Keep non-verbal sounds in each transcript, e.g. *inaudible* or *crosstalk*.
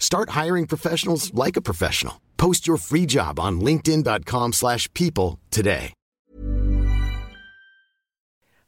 Start hiring professionals like a professional. Post your free job on linkedin.com/people slash people today.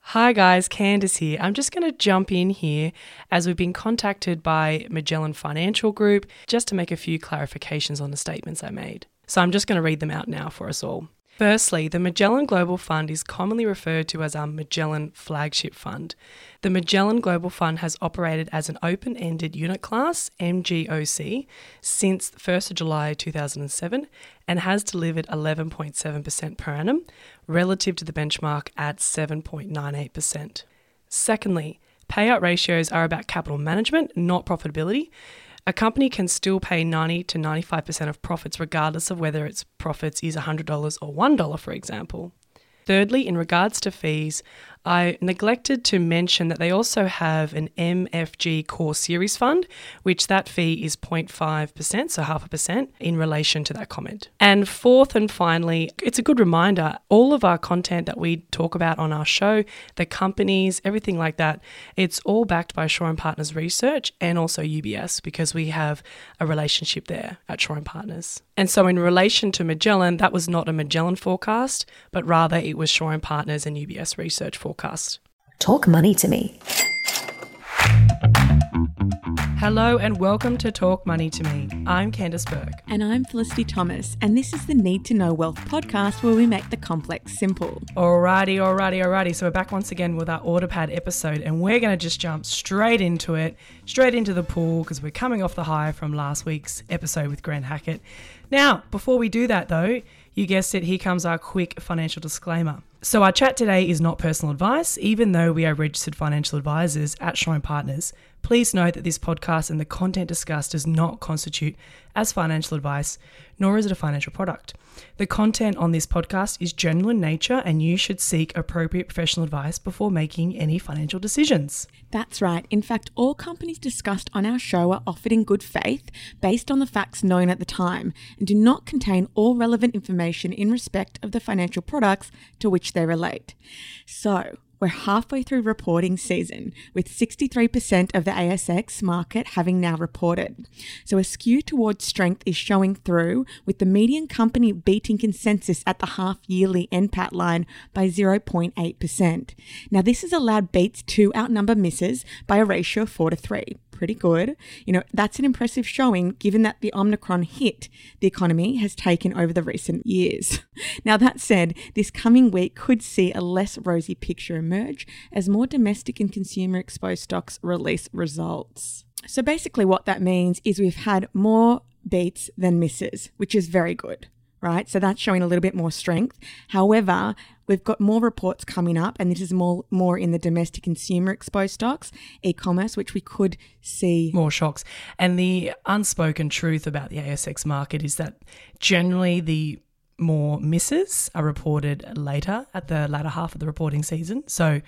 Hi guys, Candice here. I'm just going to jump in here as we've been contacted by Magellan Financial Group just to make a few clarifications on the statements I made. So I'm just going to read them out now for us all. Firstly, the Magellan Global Fund is commonly referred to as our Magellan Flagship Fund. The Magellan Global Fund has operated as an open ended unit class, MGOC, since 1st of July 2007 and has delivered 11.7% per annum relative to the benchmark at 7.98%. Secondly, payout ratios are about capital management, not profitability. A company can still pay 90 to 95% of profits regardless of whether its profits is $100 or $1, for example. Thirdly, in regards to fees, I neglected to mention that they also have an MFG Core Series fund, which that fee is 0.5%, so half a percent, in relation to that comment. And fourth and finally, it's a good reminder all of our content that we talk about on our show, the companies, everything like that, it's all backed by Shaw and Partners Research and also UBS because we have a relationship there at Shaw and Partners. And so, in relation to Magellan, that was not a Magellan forecast, but rather it was Shaw and Partners and UBS Research forecast. Talk money to me. Hello and welcome to Talk Money to Me. I'm Candice Burke. And I'm Felicity Thomas, and this is the Need to Know Wealth podcast where we make the complex simple. Alrighty, alrighty, alrighty. So we're back once again with our Order Pad episode, and we're going to just jump straight into it, straight into the pool, because we're coming off the high from last week's episode with Grant Hackett. Now, before we do that though, you guessed it, here comes our quick financial disclaimer. So, our chat today is not personal advice, even though we are registered financial advisors at and Partners. Please note that this podcast and the content discussed does not constitute as financial advice, nor is it a financial product. The content on this podcast is general in nature, and you should seek appropriate professional advice before making any financial decisions. That's right. In fact, all companies discussed on our show are offered in good faith based on the facts known at the time and do not contain all relevant information in respect of the financial products to which they relate. So, we're halfway through reporting season, with 63% of the ASX market having now reported. So a skew towards strength is showing through, with the median company beating consensus at the half yearly NPAT line by 0.8%. Now, this has allowed beats to outnumber misses by a ratio of 4 to 3 pretty good. You know, that's an impressive showing given that the Omicron hit the economy has taken over the recent years. *laughs* Now, that said, this coming week could see a less rosy picture emerge as more domestic and consumer exposed stocks release results. So, basically, what that means is we've had more beats than misses, which is very good right? So that's showing a little bit more strength. However, we've got more reports coming up, and this is more more in the domestic consumer exposed stocks, e-commerce, which we could see More shocks. And the unspoken truth about the ASX market is that generally the more misses are reported later at the latter half of the reporting season. So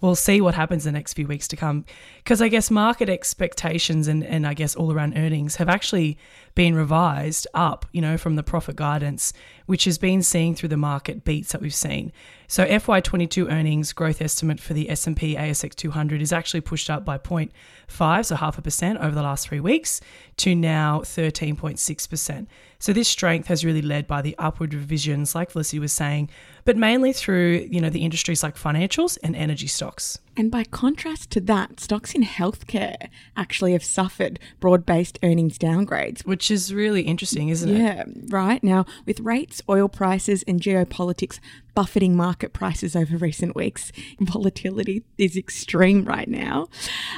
we'll see what happens in the next few weeks to come. Because I guess market expectations and, and I guess all around earnings have actually been revised up, you know, from the profit guidance, which has been seen through the market beats that we've seen. So FY22 earnings growth estimate for the S&P ASX 200 is actually pushed up by 0.5, so half a percent over the last three weeks to now 13.6%. So this strength has really led by the upward revisions, like Felicity was saying, but mainly through, you know, the industries like financials and energy stocks. And by contrast to that, stocks in healthcare actually have suffered broad based earnings downgrades. Which is really interesting, isn't it? Yeah, right. Now, with rates, oil prices, and geopolitics buffeting market prices over recent weeks. *laughs* Volatility is extreme right now.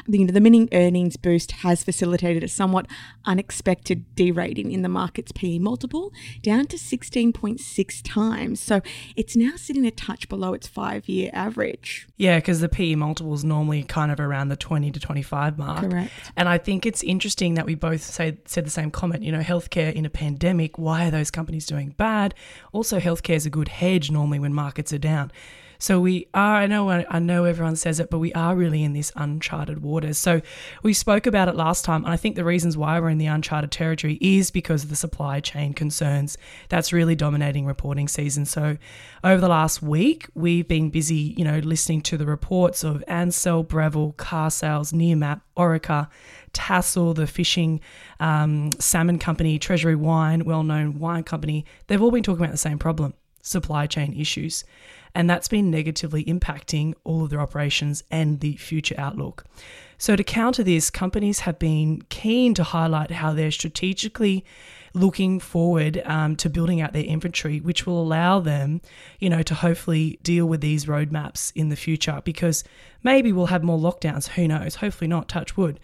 You know, the mini earnings boost has facilitated a somewhat unexpected derating in the market's PE multiple down to 16.6 times. So it's now sitting a touch below its five year average. Yeah, because the PE multiple is normally kind of around the 20 to 25 mark. Correct. And I think it's interesting that we both say, said the same comment. You know, healthcare in a pandemic, why are those companies doing bad? Also, healthcare is a good hedge normally when markets are down. So we are, I know, I know everyone says it, but we are really in this uncharted waters. So we spoke about it last time, and I think the reasons why we're in the uncharted territory is because of the supply chain concerns that's really dominating reporting season. So over the last week, we've been busy, you know, listening to the reports of Ansell, Breville, Carsales, Nearmap, Orica, Tassal, the fishing um, salmon company, Treasury Wine, well known wine company. They've all been talking about the same problem supply chain issues and that's been negatively impacting all of their operations and the future outlook. So, to counter this, companies have been keen to highlight how they're strategically looking forward um, to building out their inventory, which will allow them, you know, to hopefully deal with these roadmaps in the future because maybe we'll have more lockdowns. Who knows? Hopefully not, touch wood.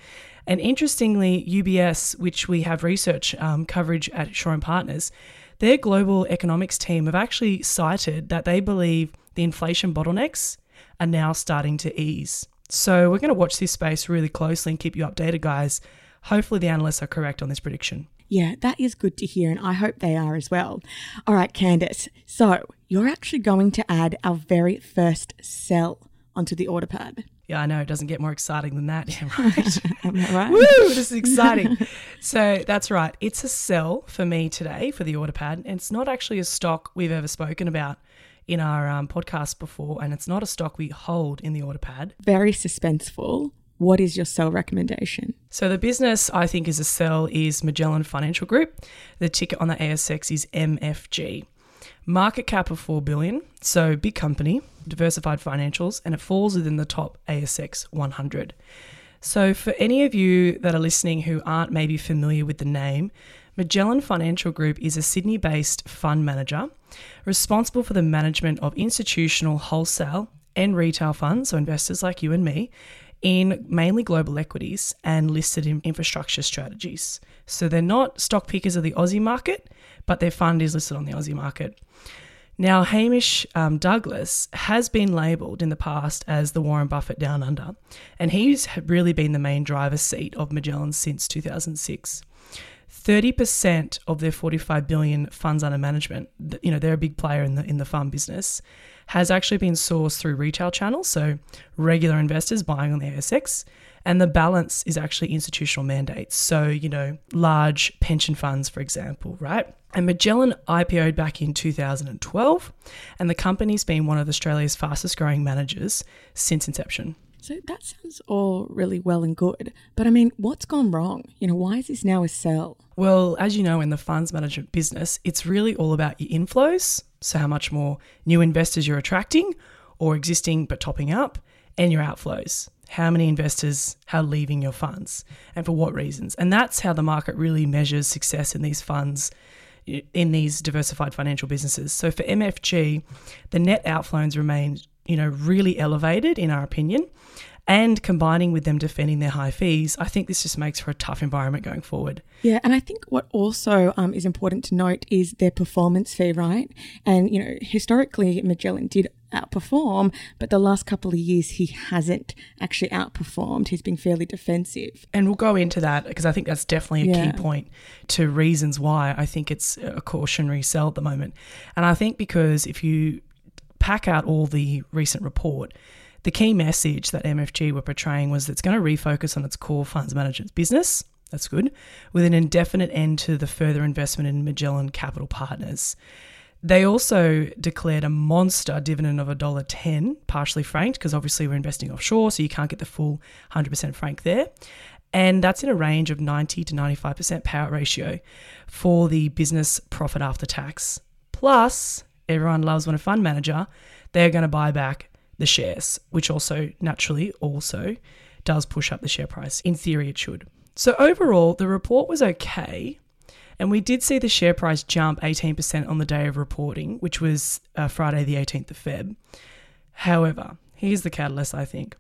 And interestingly, UBS, which we have research um, coverage at Shaw and Partners, their global economics team have actually cited that they believe the inflation bottlenecks are now starting to ease. So we're going to watch this space really closely and keep you updated, guys. Hopefully, the analysts are correct on this prediction. Yeah, that is good to hear, and I hope they are as well. All right, Candice. So you're actually going to add our very first cell onto the order pad. Yeah, I know. It doesn't get more exciting than that. Yeah, *laughs* right. *laughs* Right? Woo, this is *laughs* exciting. so that's right. It's a sell for me today for the order pad. And it's not actually a stock we've ever spoken about in our um, podcast before. And it's not a stock we hold in the order pad. Very suspenseful. What is your sell recommendation? So the business I think is a sell is Magellan Financial Group. The ticket on the ASX is MFG. Market cap of 4 billion, so big company, diversified financials, and it falls within the top ASX 100. So for any of you that are listening who aren't maybe familiar with the name, Magellan Financial Group is a Sydney based fund manager responsible for the management of institutional, wholesale, and retail funds, so investors like you and me, in mainly global equities and listed in infrastructure strategies. So they're not stock pickers of the Aussie market, but their fund is listed on the Aussie market. Now, Hamish um, Douglass has been labelled in the past as the Warren Buffett down under, and he's really been the main driver's seat of Magellan since 2006. 30% of their 45 billion funds under management, you know, they're a big player in the in the fund business, has actually been sourced through retail channels, so regular investors buying on the ASX, and the balance is actually institutional mandates. So, you know, large pension funds, for example, right? And Magellan IPO'd back in 2012, and the company's been one of Australia's fastest growing managers since inception. So that sounds all really well and good. But I mean, what's gone wrong? You know, why is this now a sell? Well, as you know, in the funds management business, it's really all about your inflows. So, how much more new investors you're attracting or existing but topping up, and your outflows. How many investors are leaving your funds and for what reasons? And that's how the market really measures success in these funds in these diversified financial businesses. So for MFG, the net outflows remain, you know, really elevated in our opinion. And combining with them defending their high fees, I think this just makes for a tough environment going forward. Yeah, and I think what also um, is important to note is their performance fee, right? And, you know, historically, Magellan did outperform, but the last couple of years he hasn't actually outperformed. He's been fairly defensive. And we'll go into that because I think that's definitely a yeah. key point to reasons why I think it's a cautionary sell at the moment. And I think because if you pack out all the recent report, the key message that MFG were portraying was that it's going to refocus on its core funds management business. That's good, with an indefinite end to the further investment in Magellan Capital Partners. They also declared a monster dividend of $1.10, partially franked, because obviously we're investing offshore, so you can't get the full 100% frank there. And that's in a range of 90 to 95% payout ratio for the business profit after tax. Plus, everyone loves when a fund manager, they're going to buy back the shares, which also naturally also does push up the share price. In theory, it should. So overall, the report was okay. And we did see the share price jump 18% on the day of reporting, which was uh, Friday, the 18th of Feb. However, here's the catalyst, I think.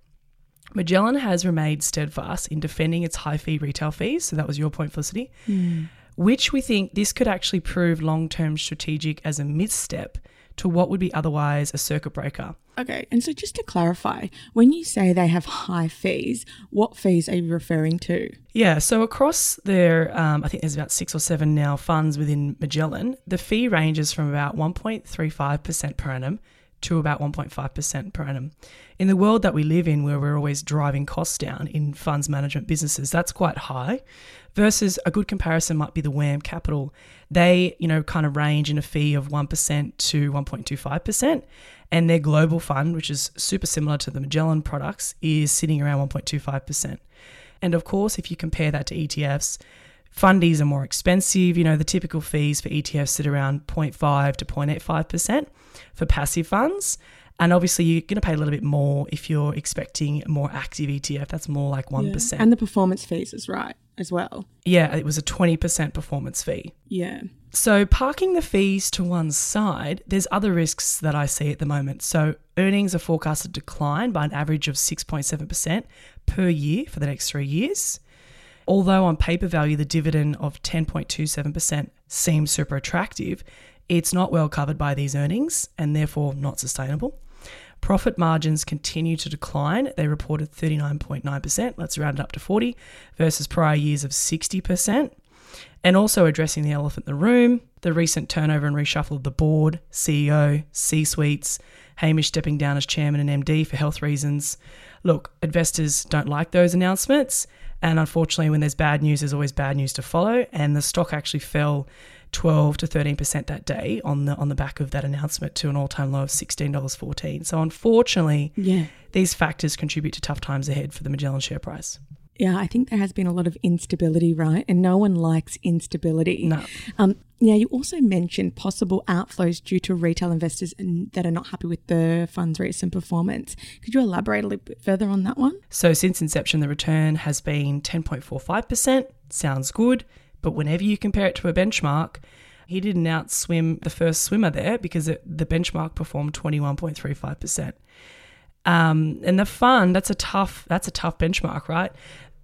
Magellan has remained steadfast in defending its high fee retail fees. So that was your point, Felicity, mm. which we think this could actually prove long term strategic as a misstep to what would be otherwise a circuit breaker. Okay, and so just to clarify, when you say they have high fees, what fees are you referring to? Yeah, so across their, um, I think there's about six or seven now funds within Magellan, the fee ranges from about 1.35% per annum to about 1.5% per annum. In the world that we live in, where we're always driving costs down in funds management businesses, that's quite high. Versus a good comparison might be the WAM Capital. They, you know, kind of range in a fee of 1% to 1.25%. And their global fund, which is super similar to the Magellan products, is sitting around 1.25%. And of course, if you compare that to ETFs, fundies are more expensive. You know, the typical fees for ETFs sit around 0.5 to 0.85% for passive funds. And obviously, you're going to pay a little bit more if you're expecting a more active ETF. That's more like 1%. Yeah. And the performance fees is right as well. Yeah, it was a 20% performance fee. Yeah. So, parking the fees to one side, there's other risks that I see at the moment. So, earnings are forecasted to decline by an average of 6.7% per year for the next three years. Although on paper value, the dividend of 10.27% seems super attractive, it's not well covered by these earnings and therefore not sustainable. Profit margins continue to decline. They reported 39.9%, let's round it up to 40, versus prior years of 60%. And also addressing the elephant in the room, the recent turnover and reshuffle of the board, CEO, C suites, Hamish stepping down as chairman and MD for health reasons. Look, investors don't like those announcements. And unfortunately, when there's bad news, there's always bad news to follow. And the stock actually fell 12 to 13% that day on the on the back of that announcement to an all-time low of $16.14. So unfortunately, yeah. these factors contribute to tough times ahead for the Magellan share price. Yeah, I think there has been a lot of instability, right? And no one likes instability. No. Um, now, you also mentioned possible outflows due to retail investors that are not happy with the fund's recent performance. Could you elaborate a little bit further on that one? So, since inception, the return has been 10.45%. Sounds good. But whenever you compare it to a benchmark, he didn't outswim the first swimmer there because it, the benchmark performed 21.35%. Um, and the fund, that's a tough, that's a tough benchmark, right?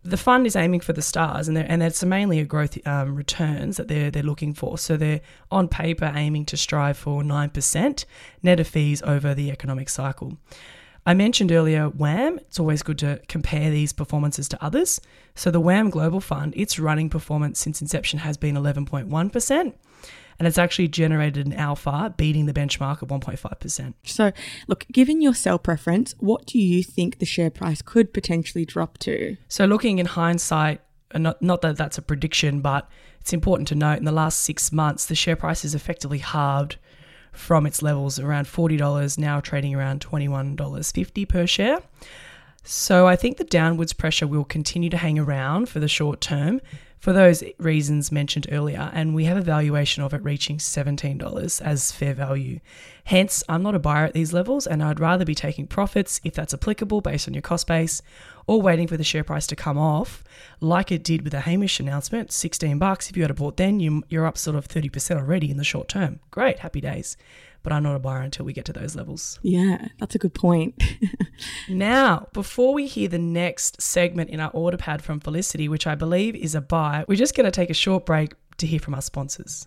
The fund is aiming for the stars, and and it's mainly a growth um, returns that they're they're looking for. So they're on paper aiming to strive for nine percent net of fees over the economic cycle. I mentioned earlier WAM. It's always good to compare these performances to others. So the WAM Global Fund, its running performance since inception has been 11.1%. And it's actually generated an alpha beating the benchmark of 1.5%. So, look, given your sell preference, what do you think the share price could potentially drop to? So, looking in hindsight, not, not that that's a prediction, but it's important to note in the last six months, the share price has effectively halved from its levels around $40, now trading around $21.50 per share. So I think the downwards pressure will continue to hang around for the short term for those reasons mentioned earlier, and we have a valuation of it reaching $17 as fair value. Hence, I'm not a buyer at these levels, and I'd rather be taking profits if that's applicable based on your cost base, or waiting for the share price to come off, like it did with the Hamish announcement, 16 bucks. If you had bought then, you, you're up sort of 30% already in the short term. Great, happy days. But I'm not a buyer until we get to those levels. Yeah, that's a good point. *laughs* now, before we hear the next segment in our order pad from Felicity, which I believe is a buy, we're just going to take a short break to hear from our sponsors.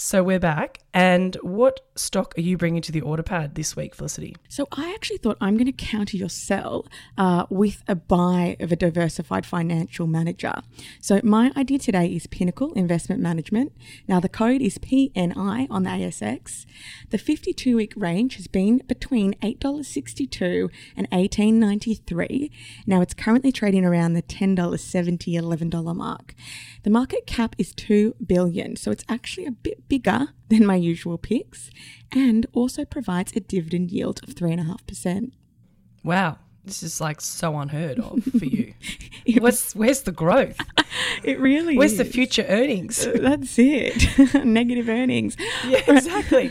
So we're back. And what stock are you bringing to the order pad this week, Felicity? So I actually thought I'm going to counter your sell uh, with a buy of a diversified financial manager. So my idea today is Pinnacle Investment Management. Now the code is PNI on the ASX. The 52 week range has been between $8.62 and $18.93. Now it's currently trading around the $10.70, $11 mark. The market cap is 2 billion, so it's actually a bit bigger than my usual picks and also provides a dividend yield of 3.5%. Wow. This is like so unheard of *laughs* for you. where's, where's the growth? *laughs* It really is. Where's is. the future earnings? Uh, that's it. *laughs* Negative earnings. Yeah, exactly.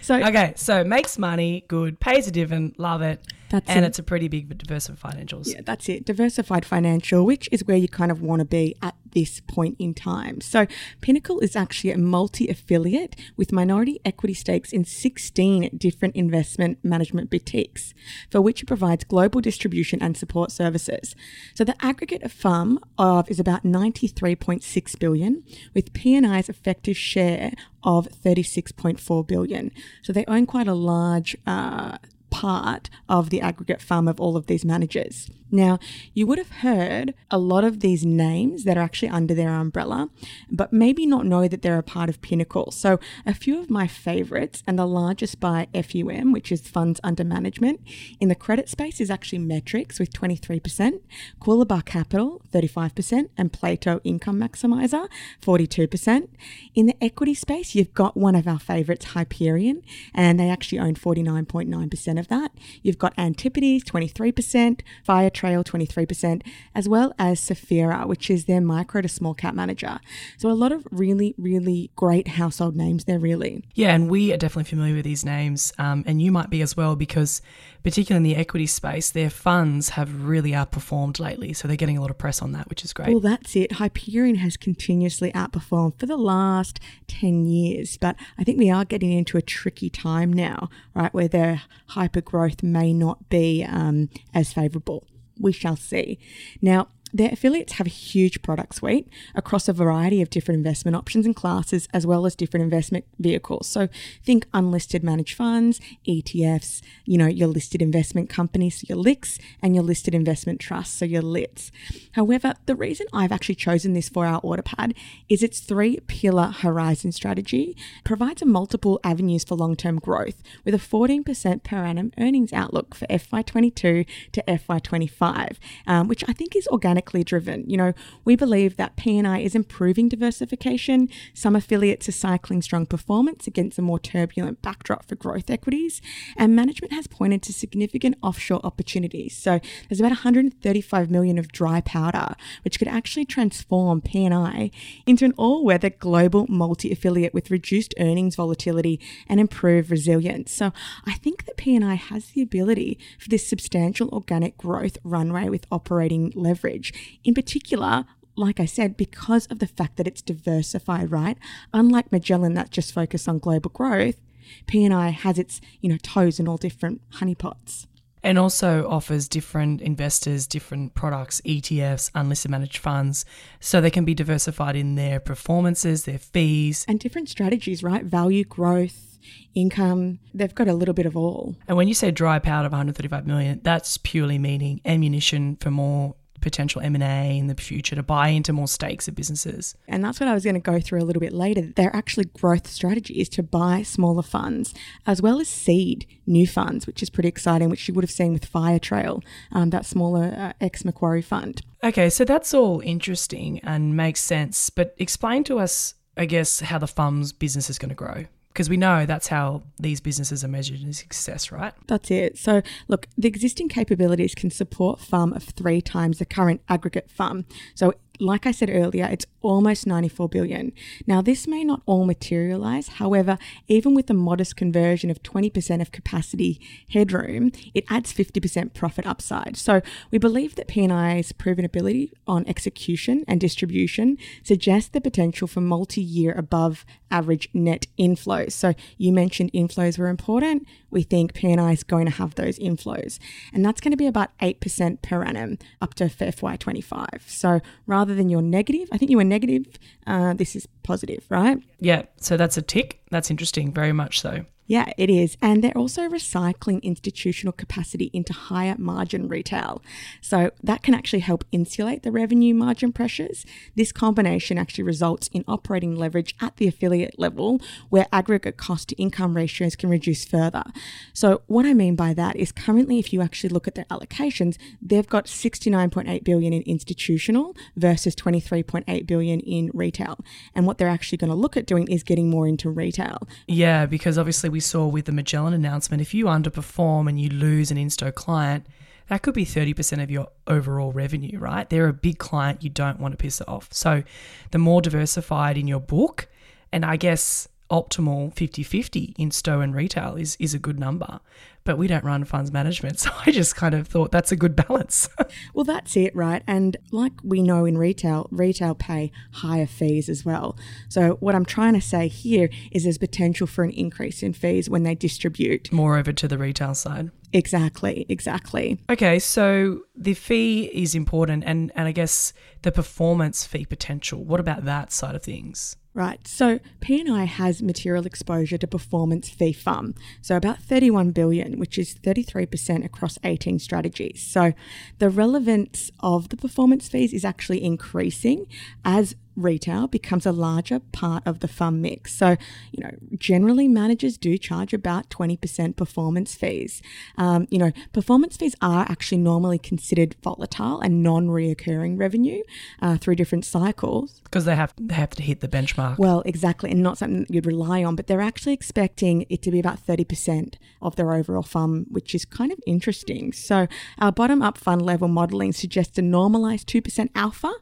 So okay, so makes money, good, pays a dividend, love it. That's and it. it's a pretty big diversified financials. Yeah, that's it. Diversified financial, which is where you kind of want to be at this point in time. So, Pinnacle is actually a multi affiliate with minority equity stakes in 16 different investment management boutiques, for which it provides global distribution and support services. So, the aggregate of FUM of is about 93.6 billion, with PNI's effective share of 36.4 billion. So, they own quite a large uh, part of the aggregate FUM of all of these managers. Now, you would have heard a lot of these names that are actually under their umbrella, but maybe not know that they're a part of Pinnacle. So, a few of my favorites, and the largest by FUM, which is funds under management, in the credit space is actually Metrics with 23%, Coolabah Capital 35%, and Plato Income Maximizer 42%. In the equity space, you've got one of our favorites, Hyperion, and they actually own 49.9% of that. You've got Antipodes 23%, Fire Trail 23%, as well as Spheria, which is their micro to small cap manager. So a lot of really, really great household names there, really. Yeah, and we are definitely familiar with these names, um, and you might be as well because, particularly in the equity space, their funds have really outperformed lately. So they're getting a lot of press on that, which is great. Well, that's it. Hyperion has continuously outperformed for the last 10 years, but I think we are getting into a tricky time now, right, where their hyper growth may not be um, as favorable. We shall see. Now, their affiliates have a huge product suite across a variety of different investment options and classes, as well as different investment vehicles. So think unlisted managed funds, ETFs, you know, your listed investment companies, your LICs, and your listed investment trusts, so your LITs. However, the reason I've actually chosen this for our order pad is its three pillar horizon strategy provides a multiple avenues for long term growth with a 14% per annum earnings outlook for FY22 to FY25, um, which I think is driven. You know, we believe that PNI is improving diversification. Some affiliates are cycling strong performance against a more turbulent backdrop for growth equities, and management has pointed to significant offshore opportunities. So there's about 135 million of dry powder, which could actually transform PNI into an all-weather global multi-affiliate with reduced earnings volatility and improved resilience. So I think that PNI has the ability for this substantial organic growth runway with operating leverage. In particular, like I said, because of the fact that it's diversified, right? Unlike Magellan that just focused on global growth, PNI has its, you know, toes in all different honeypots. and also offers different investors different products, ETFs, unlisted managed funds, so they can be diversified in their performances, their fees. And different strategies, right? Value, growth, income, they've got a little bit of all. And when you say dry powder of 135 million, that's purely meaning ammunition for more potential M&A in the future to buy into more stakes of businesses. And that's what I was going to go through a little bit later. They're actually growth strategies to buy smaller funds as well as seed new funds, which is pretty exciting, which you would have seen with Firetrail, um, that smaller uh, ex Macquarie fund. Okay, so that's all interesting and makes sense. But explain to us, I guess, how the fund's business is going to grow because we know that's how these businesses are measured in success, right? That's it. So, look, the existing capabilities can support FUM of three times the current aggregate FUM. So, like I said earlier, it's almost 94 billion. Now, this may not all materialize. However, even with a modest conversion of 20% of capacity headroom, it adds 50% profit upside. So, we believe that PNI's proven ability on execution and distribution suggests the potential for multi-year above average net inflows. So, you mentioned inflows were important. We think PNI is going to have those inflows, and that's going to be about 8% per annum up to FY25. So, rather than your negative, I think you were negative, uh, this is positive, right? Yeah, so that's a tick. That's interesting, very much so. Yeah, it is. And they're also recycling institutional capacity into higher margin retail. So that can actually help insulate the revenue margin pressures. This combination actually results in operating leverage at the affiliate level where aggregate cost to income ratios can reduce further. So what I mean by that is currently if you actually look at their allocations, they've got 69.8 billion in institutional versus 23.8 billion in retail. And what they're actually going to look at doing is getting more into retail. Yeah, because obviously we saw with the Magellan announcement, if you underperform and you lose an Insto client, that could be 30% of your overall revenue, right? They're a big client, you don't want to piss it off. So the more diversified in your book, and I guess optimal 50-50 Insto and retail is is a good number but we don't run funds management *laughs* so i just kind of thought that's a good balance *laughs* well that's it right and like we know in retail retail pay higher fees as well so what i'm trying to say here is there's potential for an increase in fees when they distribute more over to the retail side Exactly, exactly. Okay, so the fee is important and, and I guess the performance fee potential. What about that side of things? Right. So PNI has material exposure to performance fee FUM. So about 31 billion, which is 33% across 18 strategies. So the relevance of the performance fees is actually increasing as retail becomes a larger part of the fund mix. So, you know, generally managers do charge about 20% performance fees. Um, you know, performance fees are actually normally considered volatile and non reoccurring revenue uh, through different cycles. Because they have, they have to hit the benchmark. Well, exactly. And not something you'd rely on, but they're actually expecting it to be about 30% of their overall fund, which is kind of interesting. So, our bottom up fund level modeling suggests a normalized 2% alpha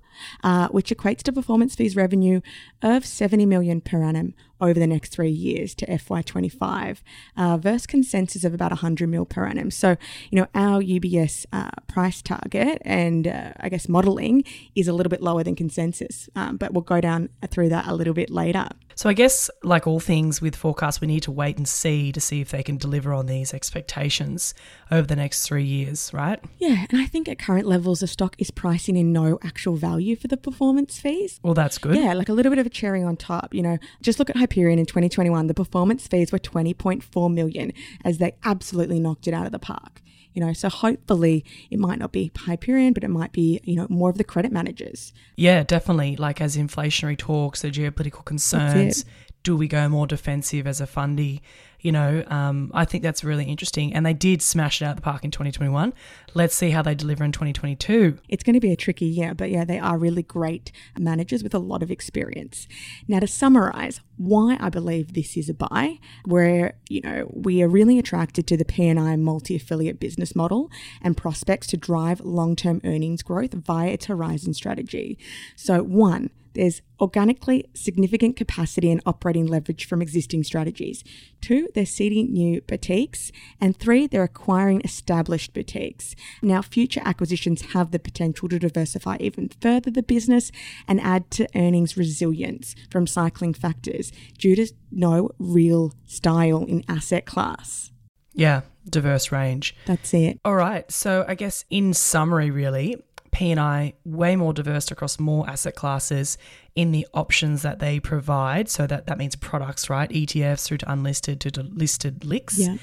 uh, which equates to performance fees revenue of 70 million per annum over the next three years to FY25 uh, versus consensus of about 100 mil per annum. So, you know, our UBS uh, price target and uh, I guess modeling is a little bit lower than consensus, um, but we'll go down through that a little bit later. So, I guess, like all things with forecasts, we need to wait and see to see if they can deliver on these expectations over the next three years, right? Yeah, and I think at current levels, the stock is pricing in no actual value for the performance fees. Well, that's good. Yeah, like a little bit of a cherry on top. You know, just look at Hyperion in 2021. The performance fees were 20.4 million as they absolutely knocked it out of the park. You know, so hopefully it might not be Hyperion, but it might be, you know, more of the credit managers. Yeah, definitely. Like as inflationary talks, the geopolitical concerns, do we go more defensive as a fundy? You know, um, I think that's really interesting. And they did smash it out of the park in 2021. Let's see how they deliver in 2022. It's going to be a tricky year, but yeah, they are really great managers with a lot of experience. Now, to summarize why I believe this is a buy, where, you know, we are really attracted to the PNI multi-affiliate business model and prospects to drive long-term earnings growth via its Horizon strategy. So, one, there's organically significant capacity and operating leverage from existing strategies. Two, they're seeding new boutiques. And three, they're acquiring established boutiques. Now, future acquisitions have the potential to diversify even further the business and add to earnings resilience from cycling factors due to no real style in asset class. Yeah, diverse range. That's it. All right. So, I guess in summary, really, PNI way more diverse across more asset classes in the options that they provide. So that, that means products, right? ETFs through to unlisted to listed LICs. Yeah.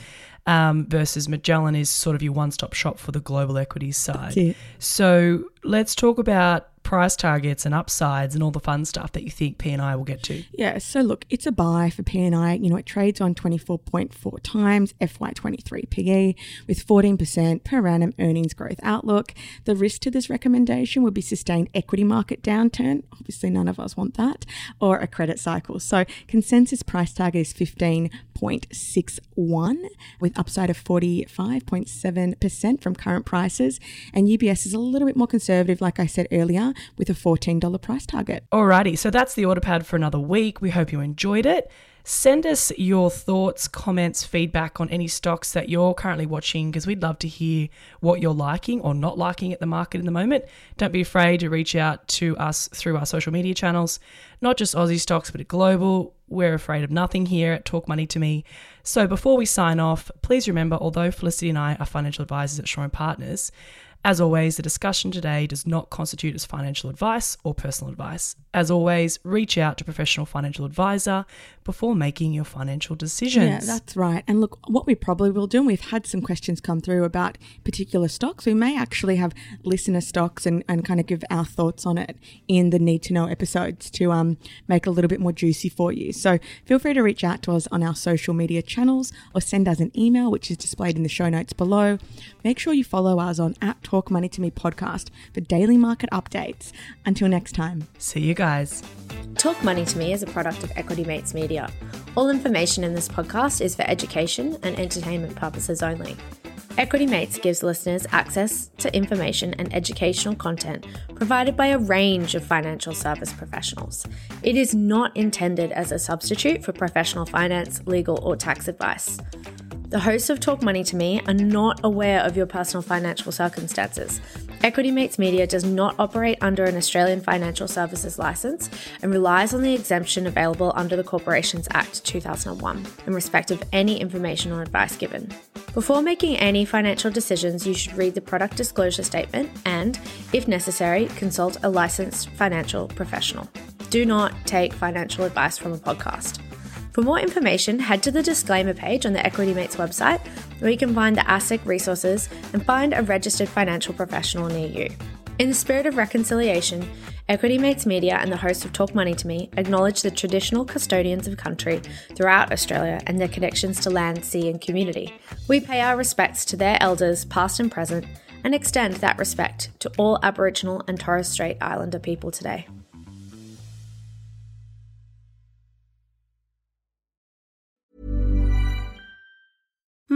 um, versus Magellan is sort of your one stop shop for the global equities side. So let's talk about price targets and upsides and all the fun stuff that you think PNI will get to. Yeah, so look, it's a buy for PNI. You know, it trades on 24.4 times FY23 PE with 14% per annum earnings growth outlook. The risk to this recommendation would be sustained equity market downturn. Obviously, none of us want that, or a credit cycle. So, consensus price target is 15.61 with upside of 45.7% from current prices. And UBS is a little bit more conservative, like I said earlier, with a $14 price target. Alrighty, so that's the order pad for another week. We hope you enjoyed it. Send us your thoughts, comments, feedback on any stocks that you're currently watching because we'd love to hear what you're liking or not liking at the market in the moment. Don't be afraid to reach out to us through our social media channels, not just Aussie stocks, but global. We're afraid of nothing here at Talk Money to Me. So before we sign off, please remember although Felicity and I are financial advisors at and Partners, as always, the discussion today does not constitute as financial advice or personal advice. As always, reach out to a professional financial advisor before making your financial decisions. Yeah, that's right. And look, what we probably will do, and we've had some questions come through about particular stocks. We may actually have listener stocks and, and kind of give our thoughts on it in the need to know episodes to um, make a little bit more juicy for you. So feel free to reach out to us on our social media channels or send us an email, which is displayed in the show notes below. Make sure you follow us on at Talk Money to Me podcast for daily market updates. Until next time. See you guys. Talk Money to Me is a product of Equity Mates Media. All information in this podcast is for education and entertainment purposes only. Equity Mates gives listeners access to information and educational content provided by a range of financial service professionals. It is not intended as a substitute for professional finance, legal, or tax advice. The hosts of Talk Money to Me are not aware of your personal financial circumstances. Equity Mates Media does not operate under an Australian Financial Services Licence and relies on the exemption available under the Corporations Act 2001 in respect of any information or advice given. Before making any financial decisions, you should read the product disclosure statement and, if necessary, consult a licensed financial professional. Do not take financial advice from a podcast. For more information, head to the disclaimer page on the Equity Mates website, where you can find the ASIC resources and find a registered financial professional near you. In the spirit of reconciliation, Equity Mates Media and the host of Talk Money to Me acknowledge the traditional custodians of country throughout Australia and their connections to land, sea, and community. We pay our respects to their elders, past and present, and extend that respect to all Aboriginal and Torres Strait Islander people today.